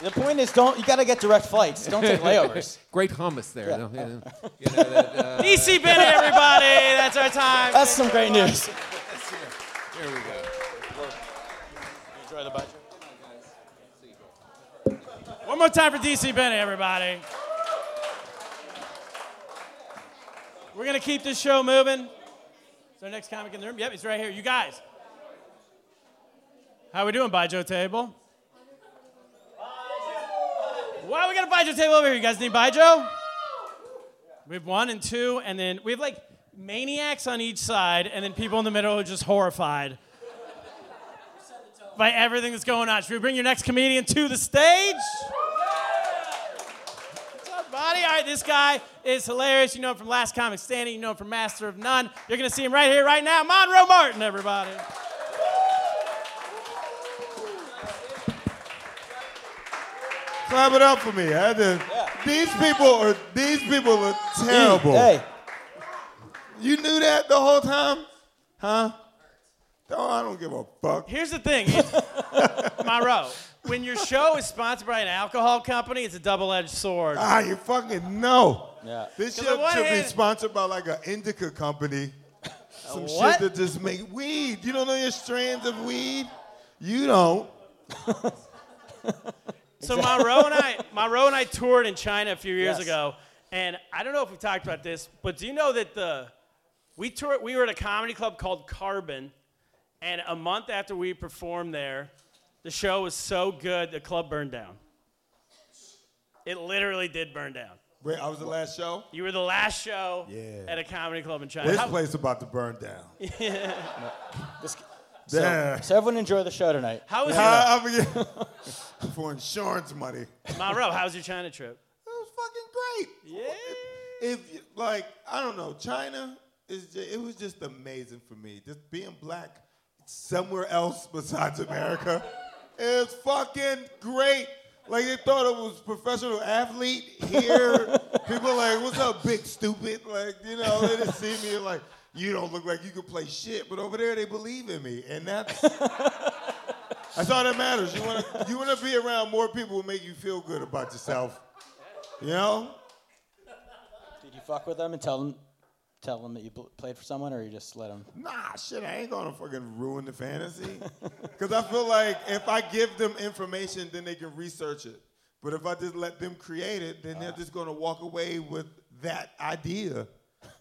the point is, don't you got to get direct flights. Don't take layovers. Great hummus there. Yeah. you know, you know, that, uh, DC Benny, everybody. That's our time. That's some great news. here we go. One more time for DC Benny, everybody. We're gonna keep this show moving. Our next comic in the room? Yep, he's right here. You guys. How we doing, Baijiu table? Why we got a Baijiu table over here? You guys need Baijiu? We have one and two, and then we have like maniacs on each side, and then people in the middle are just horrified by everything that's going on. Should we bring your next comedian to the stage? everybody. All right, this guy is hilarious. You know him from Last Comic Standing. You know him from Master of None. You're going to see him right here, right now. Monroe Martin, everybody. Clap it up for me. I had to, These people are these people are terrible. Hey, You knew that the whole time? Huh? Oh, I don't give a fuck. Here's the thing, it's- Monroe. When your show is sponsored by an alcohol company, it's a double-edged sword. Ah, you fucking know. Yeah. This 'Cause shit on one should be sponsored by like an indica company. Some what? shit that just make weed. You don't know your strands of weed? You don't. So Monroe and I, Monroe and I toured in China a few years Yes. ago, and I don't know if we talked about this, but do you know that the we toured? We were at a comedy club called Carbon, and a month after we performed there, the show was so good the club burned down. It literally did burn down. Wait, I was the last show? You were the last show Yeah. at a comedy club in China. This How- place about to burn down. this, so, Yeah. so everyone enjoy the show tonight. how was your, Ah, I. For insurance money. It Monroe? How was your China trip? It was fucking great. Yeah. If you- like I don't know, China is ju- it was just amazing for me. Just being black somewhere else besides America is fucking great. Like they thought it was professional athlete here. People like, what's up, big stupid? Like, you know, they just see me like, you don't look like you could play shit. But over there they believe in me. And that's that's all that matters. You wanna you wanna be around more people who make you feel good about yourself. You know? Did you fuck with them and tell them, tell them that you bl- played for someone, or you just let them? Nah, shit, I ain't gonna fucking ruin the fantasy. Because I feel like if I give them information, then they can research it. But if I just let them create it, then they're ah. just gonna walk away with that idea.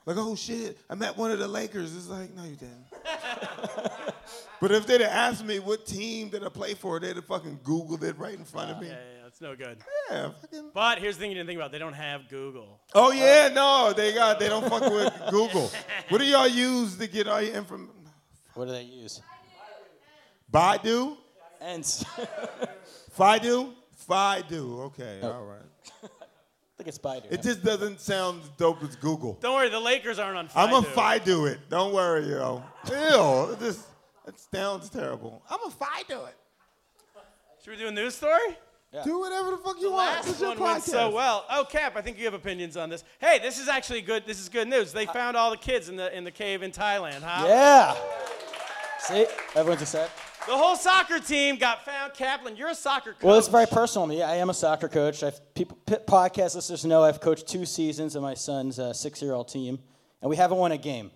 Like, oh shit, I met one of the Lakers. It's like, no, you didn't. but if they'd have asked me what team did I play for, they'd have fucking Googled it right in front of ah, me. Yeah, yeah, that's no good. Yeah, fucking. But here's the thing you didn't think about: they don't have Google. Oh yeah, uh, no, they got they don't fuck with Google. What do y'all use to get all your information? What do they use? Baidu? And s- Fidu? Fidu. Okay, oh. all right. I think it's Baidu. It just doesn't sound as dope as Google. Don't worry, the Lakers aren't on. Fire. I'm a Fido. Fidu it. Don't worry, yo. Ew. It just it sounds terrible. I'm a Fidu it. Should we do a news story? Do whatever the fuck you want. Last It's one went so well. Oh, Cap, I think you have opinions on this. Hey, this is actually good. This is good news. They found all the kids in the in the cave in Thailand, huh? Yeah. See, everyone's excited. The whole soccer team got found. Kaplan, you're a soccer coach. Well, it's very personal to me. I am a soccer coach. I've, people, podcast listeners know I've coached two seasons of my son's uh, six-year-old team, and we haven't won a game.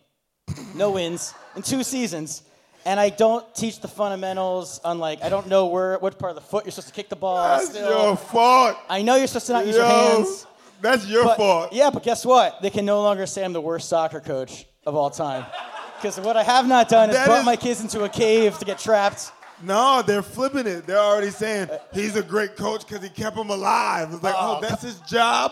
No wins in two seasons. And I don't teach the fundamentals on like I don't know where what part of the foot you're supposed to kick the ball. That's still. your fault. I know you're supposed to not use your hands. That's your But, fault. yeah, but guess what? They can no longer say I'm the worst soccer coach of all time. Because what I have not done is That brought is- my kids into a cave to get trapped. No, they're flipping it. They're already saying he's a great coach because he kept them alive. It's like, oh, oh that's his job.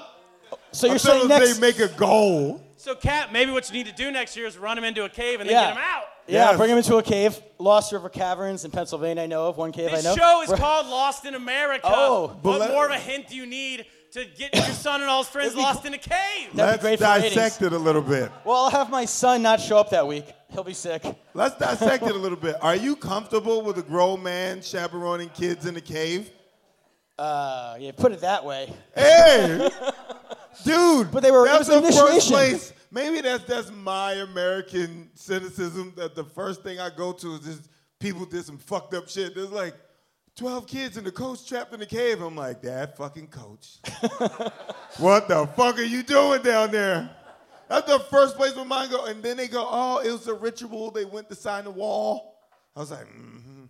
So you're thought saying next? they make a goal. So, Cap, maybe what you need to do next year is run him into a cave and then Yeah. get him out. yeah, Yes. bring them into a cave. Lost River Caverns in Pennsylvania. I know of one cave This I know. show is Where- called Lost in America. Oh. what But let- more of a hint do you need to get your son and all his friends It'd be lost in a cave? That'd Let's be great for dissect ratings. it a little bit. Well, I'll have my son not show up that week. He'll be sick. Let's dissect it a little bit. Are you comfortable with a grown man chaperoning kids in the cave? Uh, yeah, put it that way. Hey, dude. But they were- it That's was an the first place. Maybe that's that's my American cynicism. That the first thing I go to is just people did some fucked up shit. There's like 12 kids and the coach trapped in the cave. I'm like, that fucking coach. what the fuck are you doing down there? That's the first place where mine go. And then they go, oh, it was a ritual. They went to sign the wall. I was like, mm-hmm.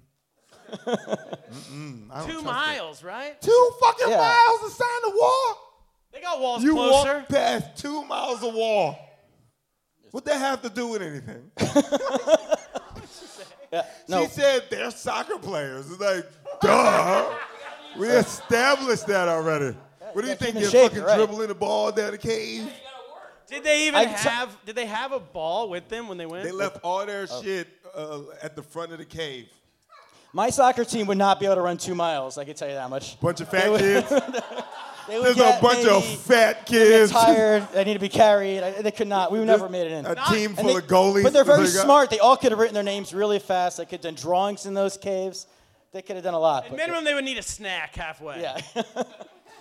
Mm-mm, I don't Two trust it. miles, right? Two fucking Yeah. miles to sign the wall. They got walls You closer. walk past two miles of wall. What that have to do with anything? Yeah, no. She said they're soccer players. It's like, duh. We established that already. What do you gotta think? keep in You're shape, fucking right. dribbling the ball down the cave? Did they even I- have? Did they have a ball with them when they went? They left all their shit uh, at the front of the cave. My soccer team would not be able to run two miles. I can tell you that much. Bunch of They fat would- kids. They would There's get a bunch of maybe- fat they get kids. tired. They need to be carried. I, they could not. We never made it in. A team full they- of goalies. But they're very They smart. They all could have written their names really fast. They could have done drawings in those caves. They could have done a lot. At but- minimum, they would need a snack halfway. yeah.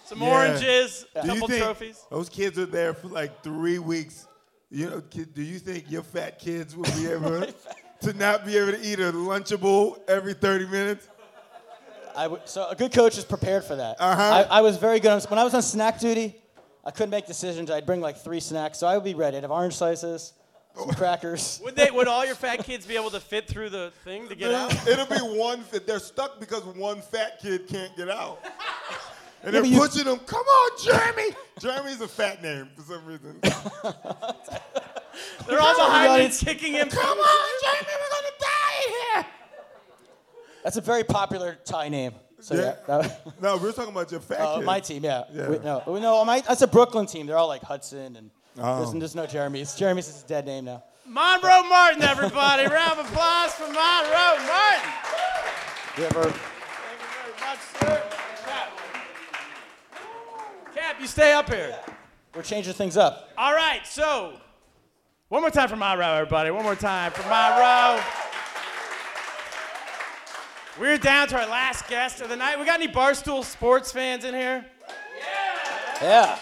Some Yeah. oranges, a Do couple think trophies. Those kids are there for like three weeks. You know, kid, do you think your fat kids will be able to not be able to eat a Lunchable every 30 minutes? I w- so a good coach is prepared for that. Uh-huh. I, I was very good on, when I was on snack duty. I couldn't make decisions. I'd bring like three snacks, so I would be ready. I'd have orange slices, some crackers. Would they? Would all your fat kids be able to fit through the thing to get out? It'll be one. Fit. They're stuck because one fat kid can't get out. And Yeah, they're but you- pushing him. Come on, Jeremy. Jeremy's a fat name for some reason. They're all behind him, audience. kicking him. Come on, Jeremy. We're gonna die in here. That's a very popular Thai name. So yeah. Yeah. that- No, we're talking about your fat Oh, kid. my team, yeah. Yeah. We- no, we- no, my, that's a Brooklyn team. They're all like Hudson, and Oh. there's, there's no Jeremy's. Jeremy's is a dead name now. Monroe Martin, everybody. Round of applause for Monroe Martin. We have our, Thank you very much, sir. Cap. Cap, you stay up here. we're changing things up. All right, so one more time for Monroe, everybody. One more time for Monroe. We're down to our last guest of the night. We got any Barstool sports fans in here? Yeah. Yeah.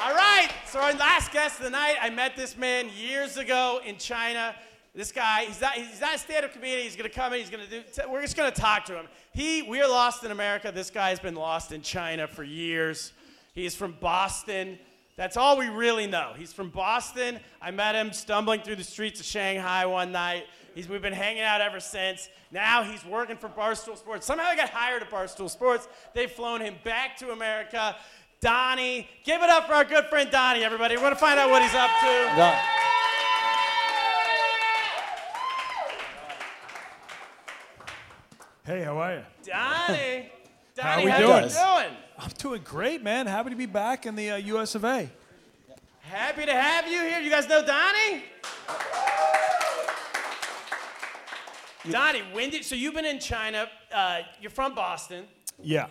All right, so our last guest of the night, I met this man years ago in China. This guy, he's not, he's not a stand-up comedian. He's gonna come in. He's gonna do. We're just gonna talk to him. He, we are lost in America. This guy's been lost in China for years. He's from Boston. That's all we really know. He's from Boston. I met him stumbling through the streets of Shanghai one night. He's, we've been hanging out ever since. Now he's working for Barstool Sports. Somehow he got hired at Barstool Sports. They've flown him back to America. Donnie, give it up for our good friend Donnie, everybody. We're going to find out what he's up to. Done. Hey, how are you? Donnie. How Donnie, we how, doing? you doing? I'm doing great, man. Happy to be back in the uh, U.S. of A. Happy to have you here. You guys know Donnie? Donnie, when did, so you've been in China. Uh, you're from Boston. Yeah.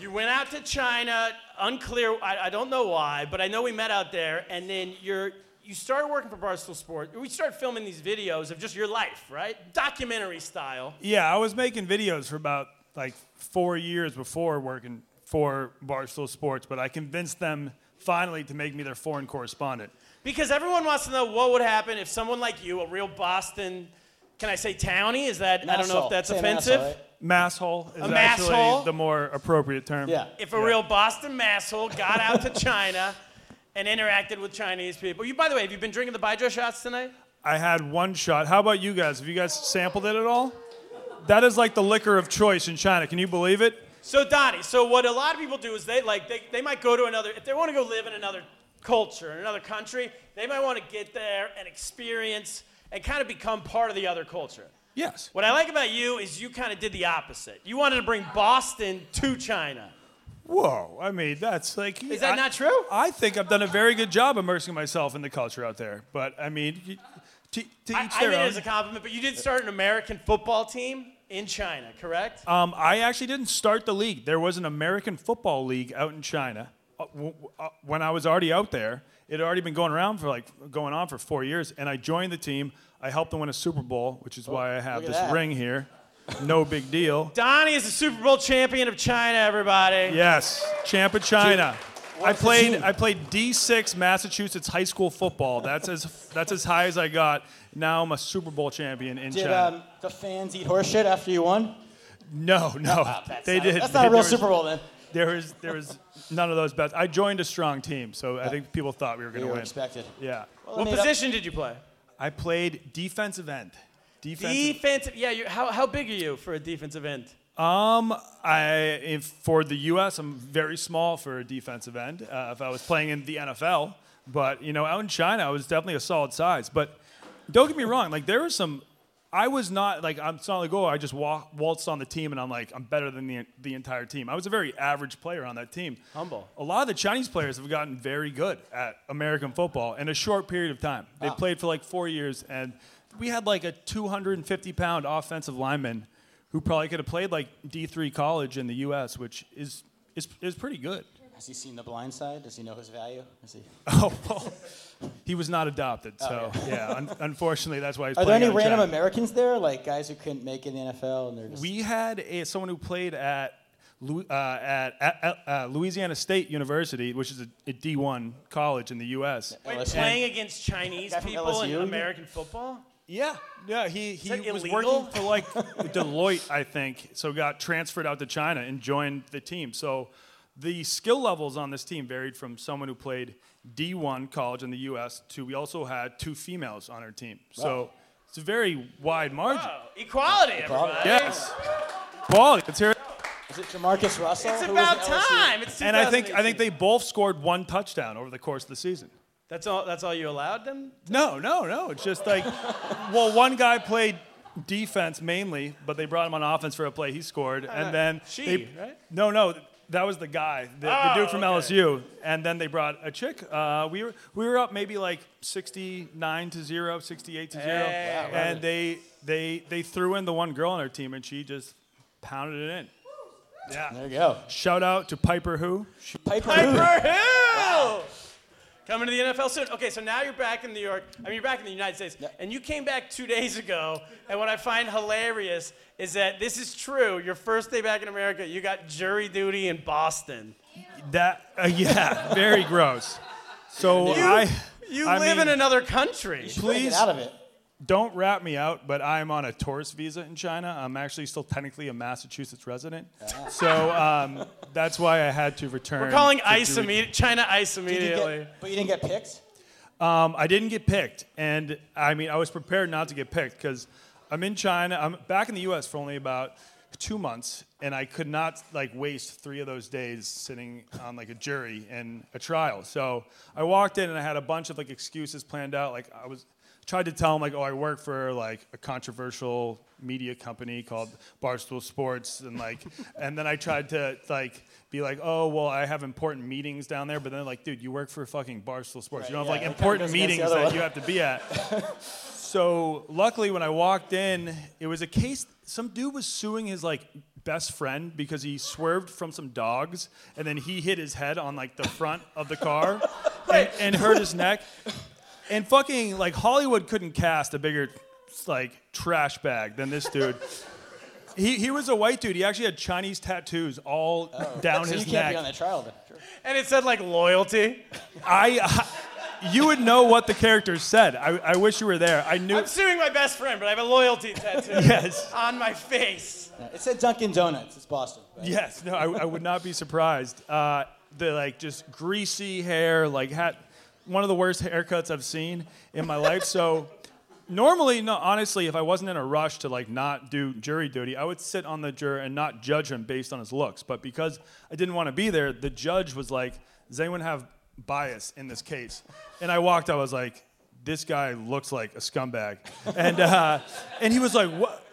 You went out to China, unclear. I, I don't know why, but I know we met out there. And then you're you started working for Barstool Sports. We started filming these videos of just your life, right? Documentary style. Yeah, I was making videos for about like four years before working for Barstool Sports, but I convinced them finally to make me their foreign correspondent. Because everyone wants to know what would happen if someone like you, a real Boston, can I say townie? Is that I don't know Masshole. if that's Say an offensive. asshole, right? Masshole is A actually masshole? the more appropriate term. Yeah. If a real Boston masshole got out to China and interacted with Chinese people. You, by the way, have you been drinking the Baijiu shots tonight? I had one shot. How about you guys? Have you guys sampled it at all? That is like the liquor of choice in China. Can you believe it? So Donnie, so what a lot of people do is they like they, they might go to another if they want to go live in another culture in another country, they might want to get there and experience and kind of become part of the other culture. Yes. What I like about you is you kind of did the opposite. You wanted to bring Boston to China. Whoa, I mean, that's like. Is that I- not true? I think I've done a very good job immersing myself in the culture out there. But I mean, to, to I, each I their mean it own. as a compliment, but you did start an American football team in China, correct? Um, I actually didn't start the league. There was an American football league out in China. Uh, w- w- uh, when I was already out there, it had already been going around for like going on for four years, and I joined the team. I helped them win a Super Bowl, which is why I have Oh, look at this that. ring here. No big deal. Donnie is the Super Bowl champion of China, everybody. Yes, champ of China. I played. I played D6 Massachusetts high school football. That's as that's as high as I got. Now I'm a Super Bowl champion in Did China. um, the fans eat horse shit after you won? no, no, That's they not, did. That's not a real Super Bowl then. There was there was none of those bets. I joined a strong team, so I think people thought we were going You to were win. expected. Yeah, Well, What mean, position did you play? I played defensive end. Defensive. Defensive. Yeah, you how, how big are you for a defensive end? Um, I if, for the U.S. I'm very small for a defensive end. Uh, if I was playing in the NFL, but you know, out in China, I was definitely a solid size. But don't get me wrong, like there were some. I was not like I'm not like oh I just walk, waltzed on the team and I'm like I'm better than the the entire team. I was a very average player on that team. Humble. A lot of the Chinese players have gotten very good at American football in a short period of time. They played for like four years, and we had like a 250 pound offensive lineman who probably could have played like D3 college in the U.S., which is is is pretty good. Has he seen The Blind Side? Does he know his value? Is he? Oh, well, he was not adopted, so Oh, yeah. un- unfortunately, that's why he's playing. Are there any random China. Americans there, like guys who couldn't make it in the NFL and they're just? We had a, someone who played at uh, at, at uh, Louisiana State University, which is a, a D1 college in the U.S. Wait, LSU. playing against Chinese people LSU, in? American football? Yeah, yeah. He he was illegal? working for like Deloitte, I think. So got transferred out to China and joined the team. So the skill levels on this team varied from someone who played D1 college in the U.S. to we also had two females on our team. So it's a very wide margin. Oh, equality, everybody. Yes, quality. Let's hear it. Is it Jamarcus Russell? It's who was about time. It's And I think I think they both scored one touchdown over the course of the season. That's all. That's all you allowed them. No, no, no. It's just like, well, one guy played defense mainly, but they brought him on offense for a play he scored, and then Uh, she, they, right? No, no, that was the guy, the, the Oh, dude from okay. LSU, and then they brought a chick. Uh, we were we were up maybe like 69 to zero, 68 to zero, Hey. and they they they threw in the one girl on their team, and she just pounded it in. Yeah. There you go. Shout out to Piper Who. She- Piper. Piper Hill. Coming to the NFL soon. Okay, so now you're back in New York. I mean, you're back in the United States, and you came back two days ago. And what I find hilarious is that this is true. Your first day back in America, you got jury duty in Boston. That uh, yeah, very gross. So I You I live mean, in another country. please Get out of it. Don't rat me out, but I'm on a tourist visa in China. I'm actually still technically a Massachusetts resident, so um, that's why I had to return. We're calling to ICE do- immediately. China ICE Did you immediately. get, but you didn't get picked. Um, I didn't get picked, and I mean I was prepared not to get picked because I'm in China. I'm back in the U.S. for only about two months, and I could not like waste three of those days sitting on like a jury in a trial. So I walked in and I had a bunch of like excuses planned out. Like I was tried to tell him like, oh, I work for like a controversial media company called Barstool Sports, and like, and then I tried to like be like, oh, well, I have important meetings down there, but then like, dude, you work for fucking Barstool Sports. you don't yeah, have like important goes against the meetings that one. you have to be at. so luckily, when I walked in, it was a case. Some dude was suing his like best friend because he swerved from some dogs, and then he hit his head on like the front of the car and, and hurt his neck. And fucking like Hollywood couldn't cast a bigger like trash bag than this dude. He, he was a white dude. He actually had Chinese tattoos all down Oh. So his you can't neck. be on that trial then. Sure. And it said like loyalty. I, I, you would know what the characters said. I, I wish you were there. I knew. I'm suing my best friend, but I have a loyalty tattoo Yes. on my face. Yeah, It said Dunkin' Donuts. It's Boston. right? Yes, no, I, I would not be surprised. Uh, the like just greasy hair, like had one of the worst haircuts I've seen in my life. So normally, no, honestly, if I wasn't in a rush to like not do jury duty, I would sit on the juror and not judge him based on his looks. But because I didn't want to be there, the judge was like, "Does anyone have bias in this case?" And I walked. I was like, "This guy looks like a scumbag," and uh, and he was like, "What?"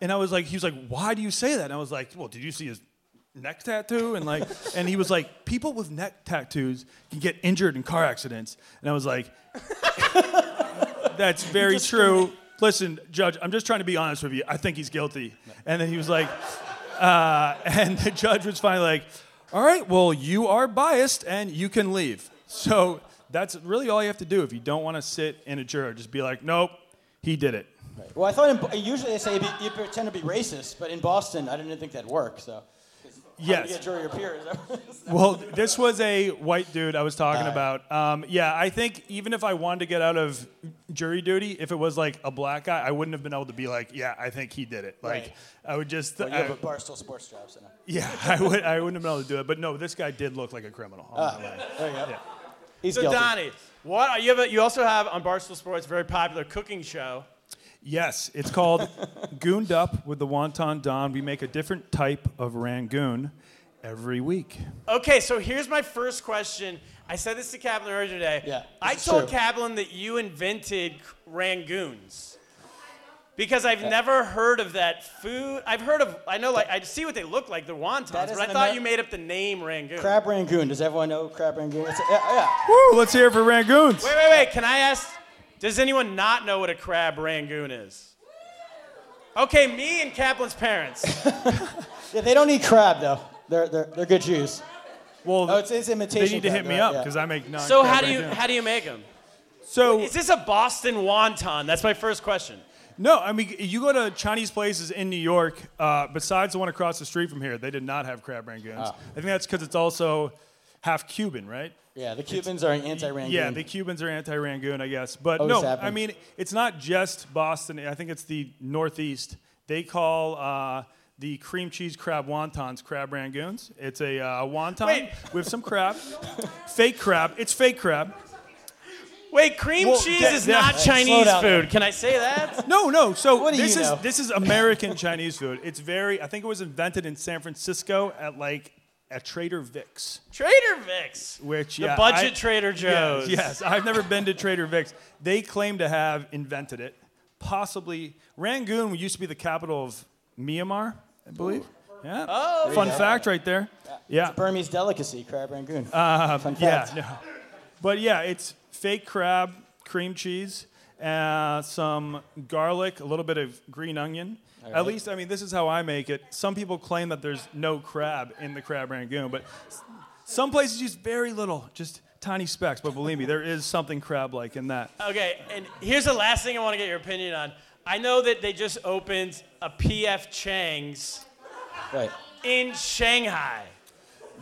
And I was like, he was like, "Why do you say that?" And I was like, "Well, did you see his neck tattoo?" And like, and he was like, "People with neck tattoos can get injured in car accidents." And I was like, "That's very true." Listen, judge, I'm just trying to be honest with you. I think he's guilty. And then he was like, uh, and the judge was finally like, "All right, well, you are biased and you can leave." So that's really all you have to do if you don't want to sit in a juror. Just be like, "Nope, he did it." Well, I thought in, usually they say you pretend to be racist, but in Boston, I didn't think that'd work. So. How do Yes. you get jury your peers? Well, this was a white dude I was talking about. Um, yeah, I think even if I wanted to get out of jury duty, if it was like a black guy, I wouldn't have been able to be like, yeah, I think he did it. Like, Right. I would just, well, you have I- a Barstool Sports job, so. no. yeah, I would, I wouldn't have been able to do it. But no, this guy did look like a criminal. I'm. There you go. Yeah. He's So guilty. Donnie, what you have? A, you also have on Barstool Sports a very popular cooking show. Yes, it's called Gooned Up with the Wonton Don. We make a different type of Rangoon every week. Okay, so here's my first question. I said this to Kaplan earlier today. Yeah, I this is told true. Kaplan that you invented rangoons. Because I've never heard of that food. I've heard of, I know, like, I see what they look like, they're wontons, but I thought Amer- you made up the name rangoon. Crab Rangoon. Does everyone know Crab Rangoon? It's, yeah, yeah. Woo, let's hear it for Rangoons. Wait, wait, wait. Can I ask, does anyone not know what a crab rangoon is? Okay, me and Kaplan's parents. Yeah, they don't eat crab though. They're, they're, they're good Jews. Well, Oh, it's, it's imitation. they need to crab, hit me right? up Yeah. because I make non. So how do you how do you make them? So Is this a Boston wonton? That's my first question. No, I mean you go to Chinese places in New York. Uh, besides the one across the street from here, they did not have crab rangoons. Oh. I think that's because it's also half Cuban, right? Yeah, the Cubans are anti-Rangoon. Yeah, the Cubans are anti-Rangoon, I guess. But Always no, happened. I mean it's not just Boston. I think it's the Northeast. They call uh, the cream cheese crab wontons crab rangoons. It's a uh, wonton Wait. with some crab, fake crab. It's fake crab. Wait, cream Well, cheese that- is that- not Hey, slow Chinese food. Can I say that? No, no. So What do this you is know? this is American Chinese food. It's very. I think it was invented in San Francisco at like at Trader Vic's. Trader Vic's. Which The yeah, budget I- Trader Yes, Joe's. Yes, I've never been to Trader Vic's. They claim to have invented it. Possibly Rangoon used to be the capital of Myanmar, I believe. Yeah. Oh. Fun fact right there. Yeah. Burmese delicacy, crab rangoon. Uh, Fun yeah. No. But yeah, it's fake crab, cream cheese, uh, some garlic, a little bit of green onion. At right. least, I mean, this is how I make it. Some people claim that there's no crab in the crab rangoon, but some places use very little, just tiny specks. But believe me, there is something crab-like in that. Okay, and here's the last thing I want to get your opinion on. I know that they just opened a PF Chang's Right. in Shanghai.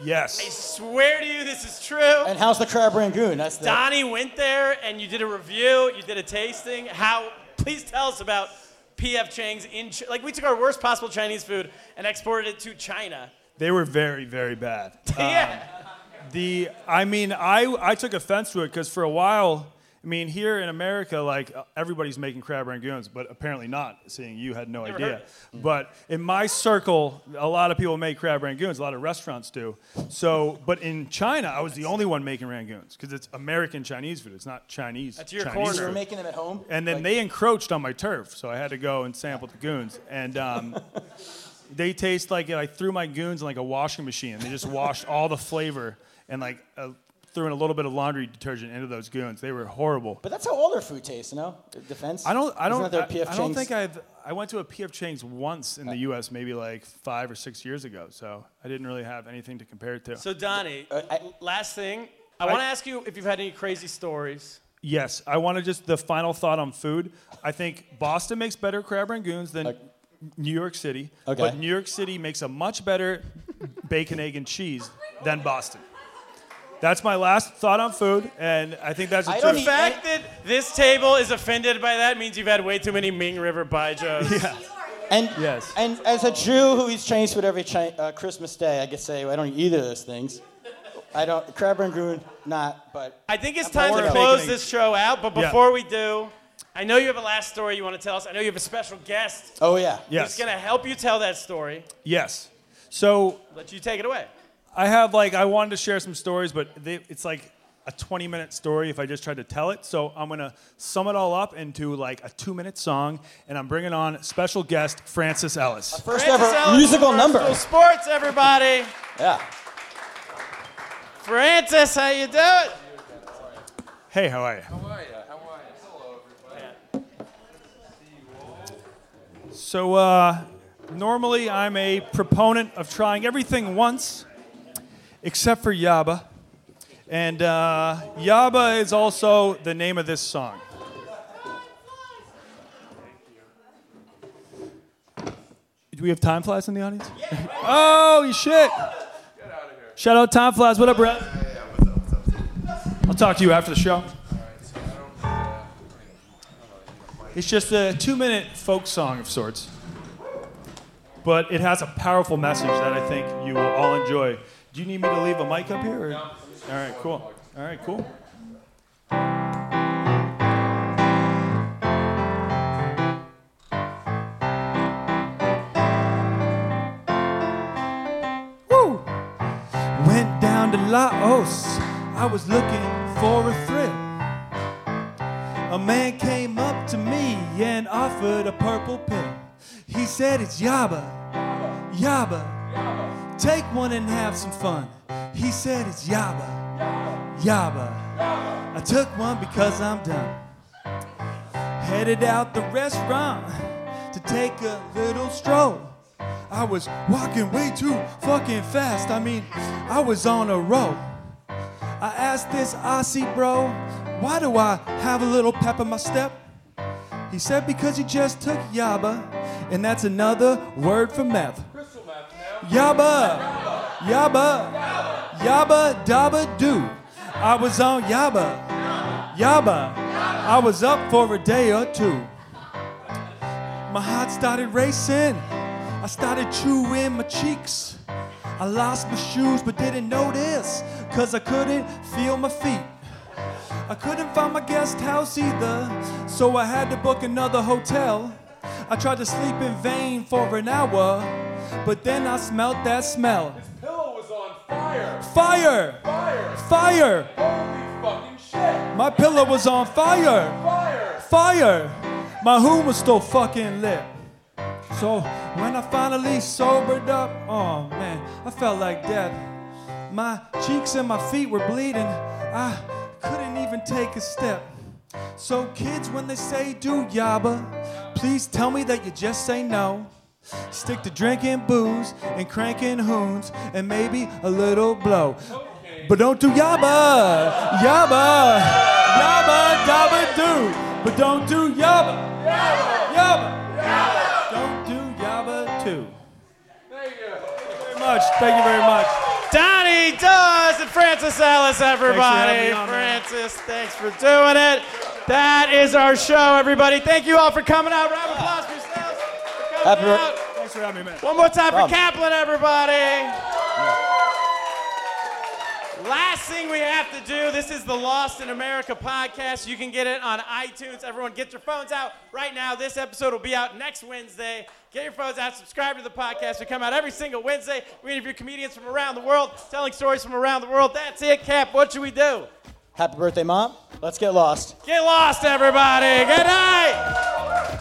Yes. I Yes. swear to you, this is true. And how's the crab rangoon? That's the. Donnie went there and you did a review, you did a tasting. How? Please tell us about PF Chang's in Ch- like we took our worst possible Chinese food and exported it to China. They were very, very bad. yeah. Um, the, I mean, I, I took offense to it because for a while, I mean, here in America, like uh, everybody's making crab rangoons, but apparently not. Seeing you had no Never idea. But in my circle, a lot of people make crab rangoons. A lot of restaurants do. So, but in China, I was the only one making rangoons because it's American Chinese food. It's not Chinese. That's your Chinese corner. You were food. making them at home. And then Like- they encroached on my turf, so I had to go and sample the goons. And um, they taste like I threw my goons in like a washing machine. They just washed all the flavor and like uh, threw in a little bit of laundry detergent into those goons. They were horrible. But that's how all their food tastes, you know? Defense. I don't. I don't. I, I don't think I've. I went to a PF Chang's once in the U.S. maybe like five or six years ago. So I didn't really have anything to compare it to. So Donnie, Uh, I- last thing, I, I- want to ask you if you've had any crazy stories. Yes, I want to just the final thought on food. I think Boston makes better crab rangoons than Okay. New York City, Okay. but New York City makes a much better bacon, egg, and cheese than Boston. That's my last thought on food, and I think that's the I don't truth. The fact that this table is offended by that means you've had way too many Ming River Baijius. Yeah. And Yes. And as a Jew who eats Chinese food every Chi- uh, Christmas Day, I could say I don't eat either of those things. I don't crab and rangoon, not. But I think it's I'm time more to of close this show out, but Yeah. before we do, I know you have a last story you want to tell us. I know you have a special guest oh yeah. Yes. who's going to help you tell that story. Yes. So Let you take it away. I have like I wanted to share some stories, but they, it's like a 20 minute story if I just tried to tell it. So I'm gonna sum it all up into like a two minute song, and I'm bringing on special guest Francis Ellis. First Francis ever Ellis musical number. Barstool Sports, everybody. Yeah. Francis, how you doing? Hey, how are you? How are you? How are you? Hello, everybody. So uh, normally I'm a proponent of trying everything once, except for Yaba, and uh, Yaba is also the name of this song. Do we have time flies in the audience? oh shit! Shout out time flies. What up, Brett? I'll talk to you after the show. It's just a two minute folk song of sorts. But it has a powerful message that I think you will all enjoy. Do you need me to leave a mic up here? Or? All right, cool. All right, cool. Woo! Went down to Laos. I was looking for a thrill. A man came up to me and offered a purple pill. He said, It's Yaba, Yaba. And have some fun. He said, It's Yaba, Yaba. I took one because I'm done. Headed out the restaurant to take a little stroll. I was walking way too fucking fast. I mean, I was on a roll. I asked this Aussie bro, why do I have a little pep in my step? He said because he just took yaba, and that's another word for meth. Yaba, yaba, yaba, dabba doo. I was on yaba, yaba. I was up for a day or two. My heart started racing. I started chewing my cheeks. I lost my shoes but didn't notice, cause I couldn't feel my feet. I couldn't find my guest house either, so I had to book another hotel. I tried to sleep in vain for an hour, but then I smelt that smell. Fire. Fire! Fire! Fire! Holy fucking shit! My pillow was on fire! Fire! Fire! My room was still fucking lit. So when I finally sobered up, oh man, I felt like death. My cheeks and my feet were bleeding. I couldn't even take a step. So kids, when they say do yaba, please tell me that you just say no. Stick to drinking booze and crab rangoons and maybe a little blow. But don't do yaba, yaba, yaba, dabba do. But don't do yaba, yaba, yaba, Don't do yaba too. Thank you. Very much. Thank you very much. Donnie Does and Francis Ellis, everybody. me on, man. Francis, thanks for doing it. That is our show, everybody. Thank you all for coming out. Round of applause. For Happy coming bir- Thanks for having me, man. One more time for Problem. Kaplan, everybody. Last thing we have to do, this is the Lost in America podcast. You can get it on iTunes. Everyone, get your phones out right now. This episode will be out next Wednesday. Get your phones out, subscribe to the podcast. We come out every single Wednesday. We interview comedians from around the world, telling stories from around the world. That's it, Cap. What should we do? Happy birthday, Mom. Let's get lost. Get lost, everybody. Good night.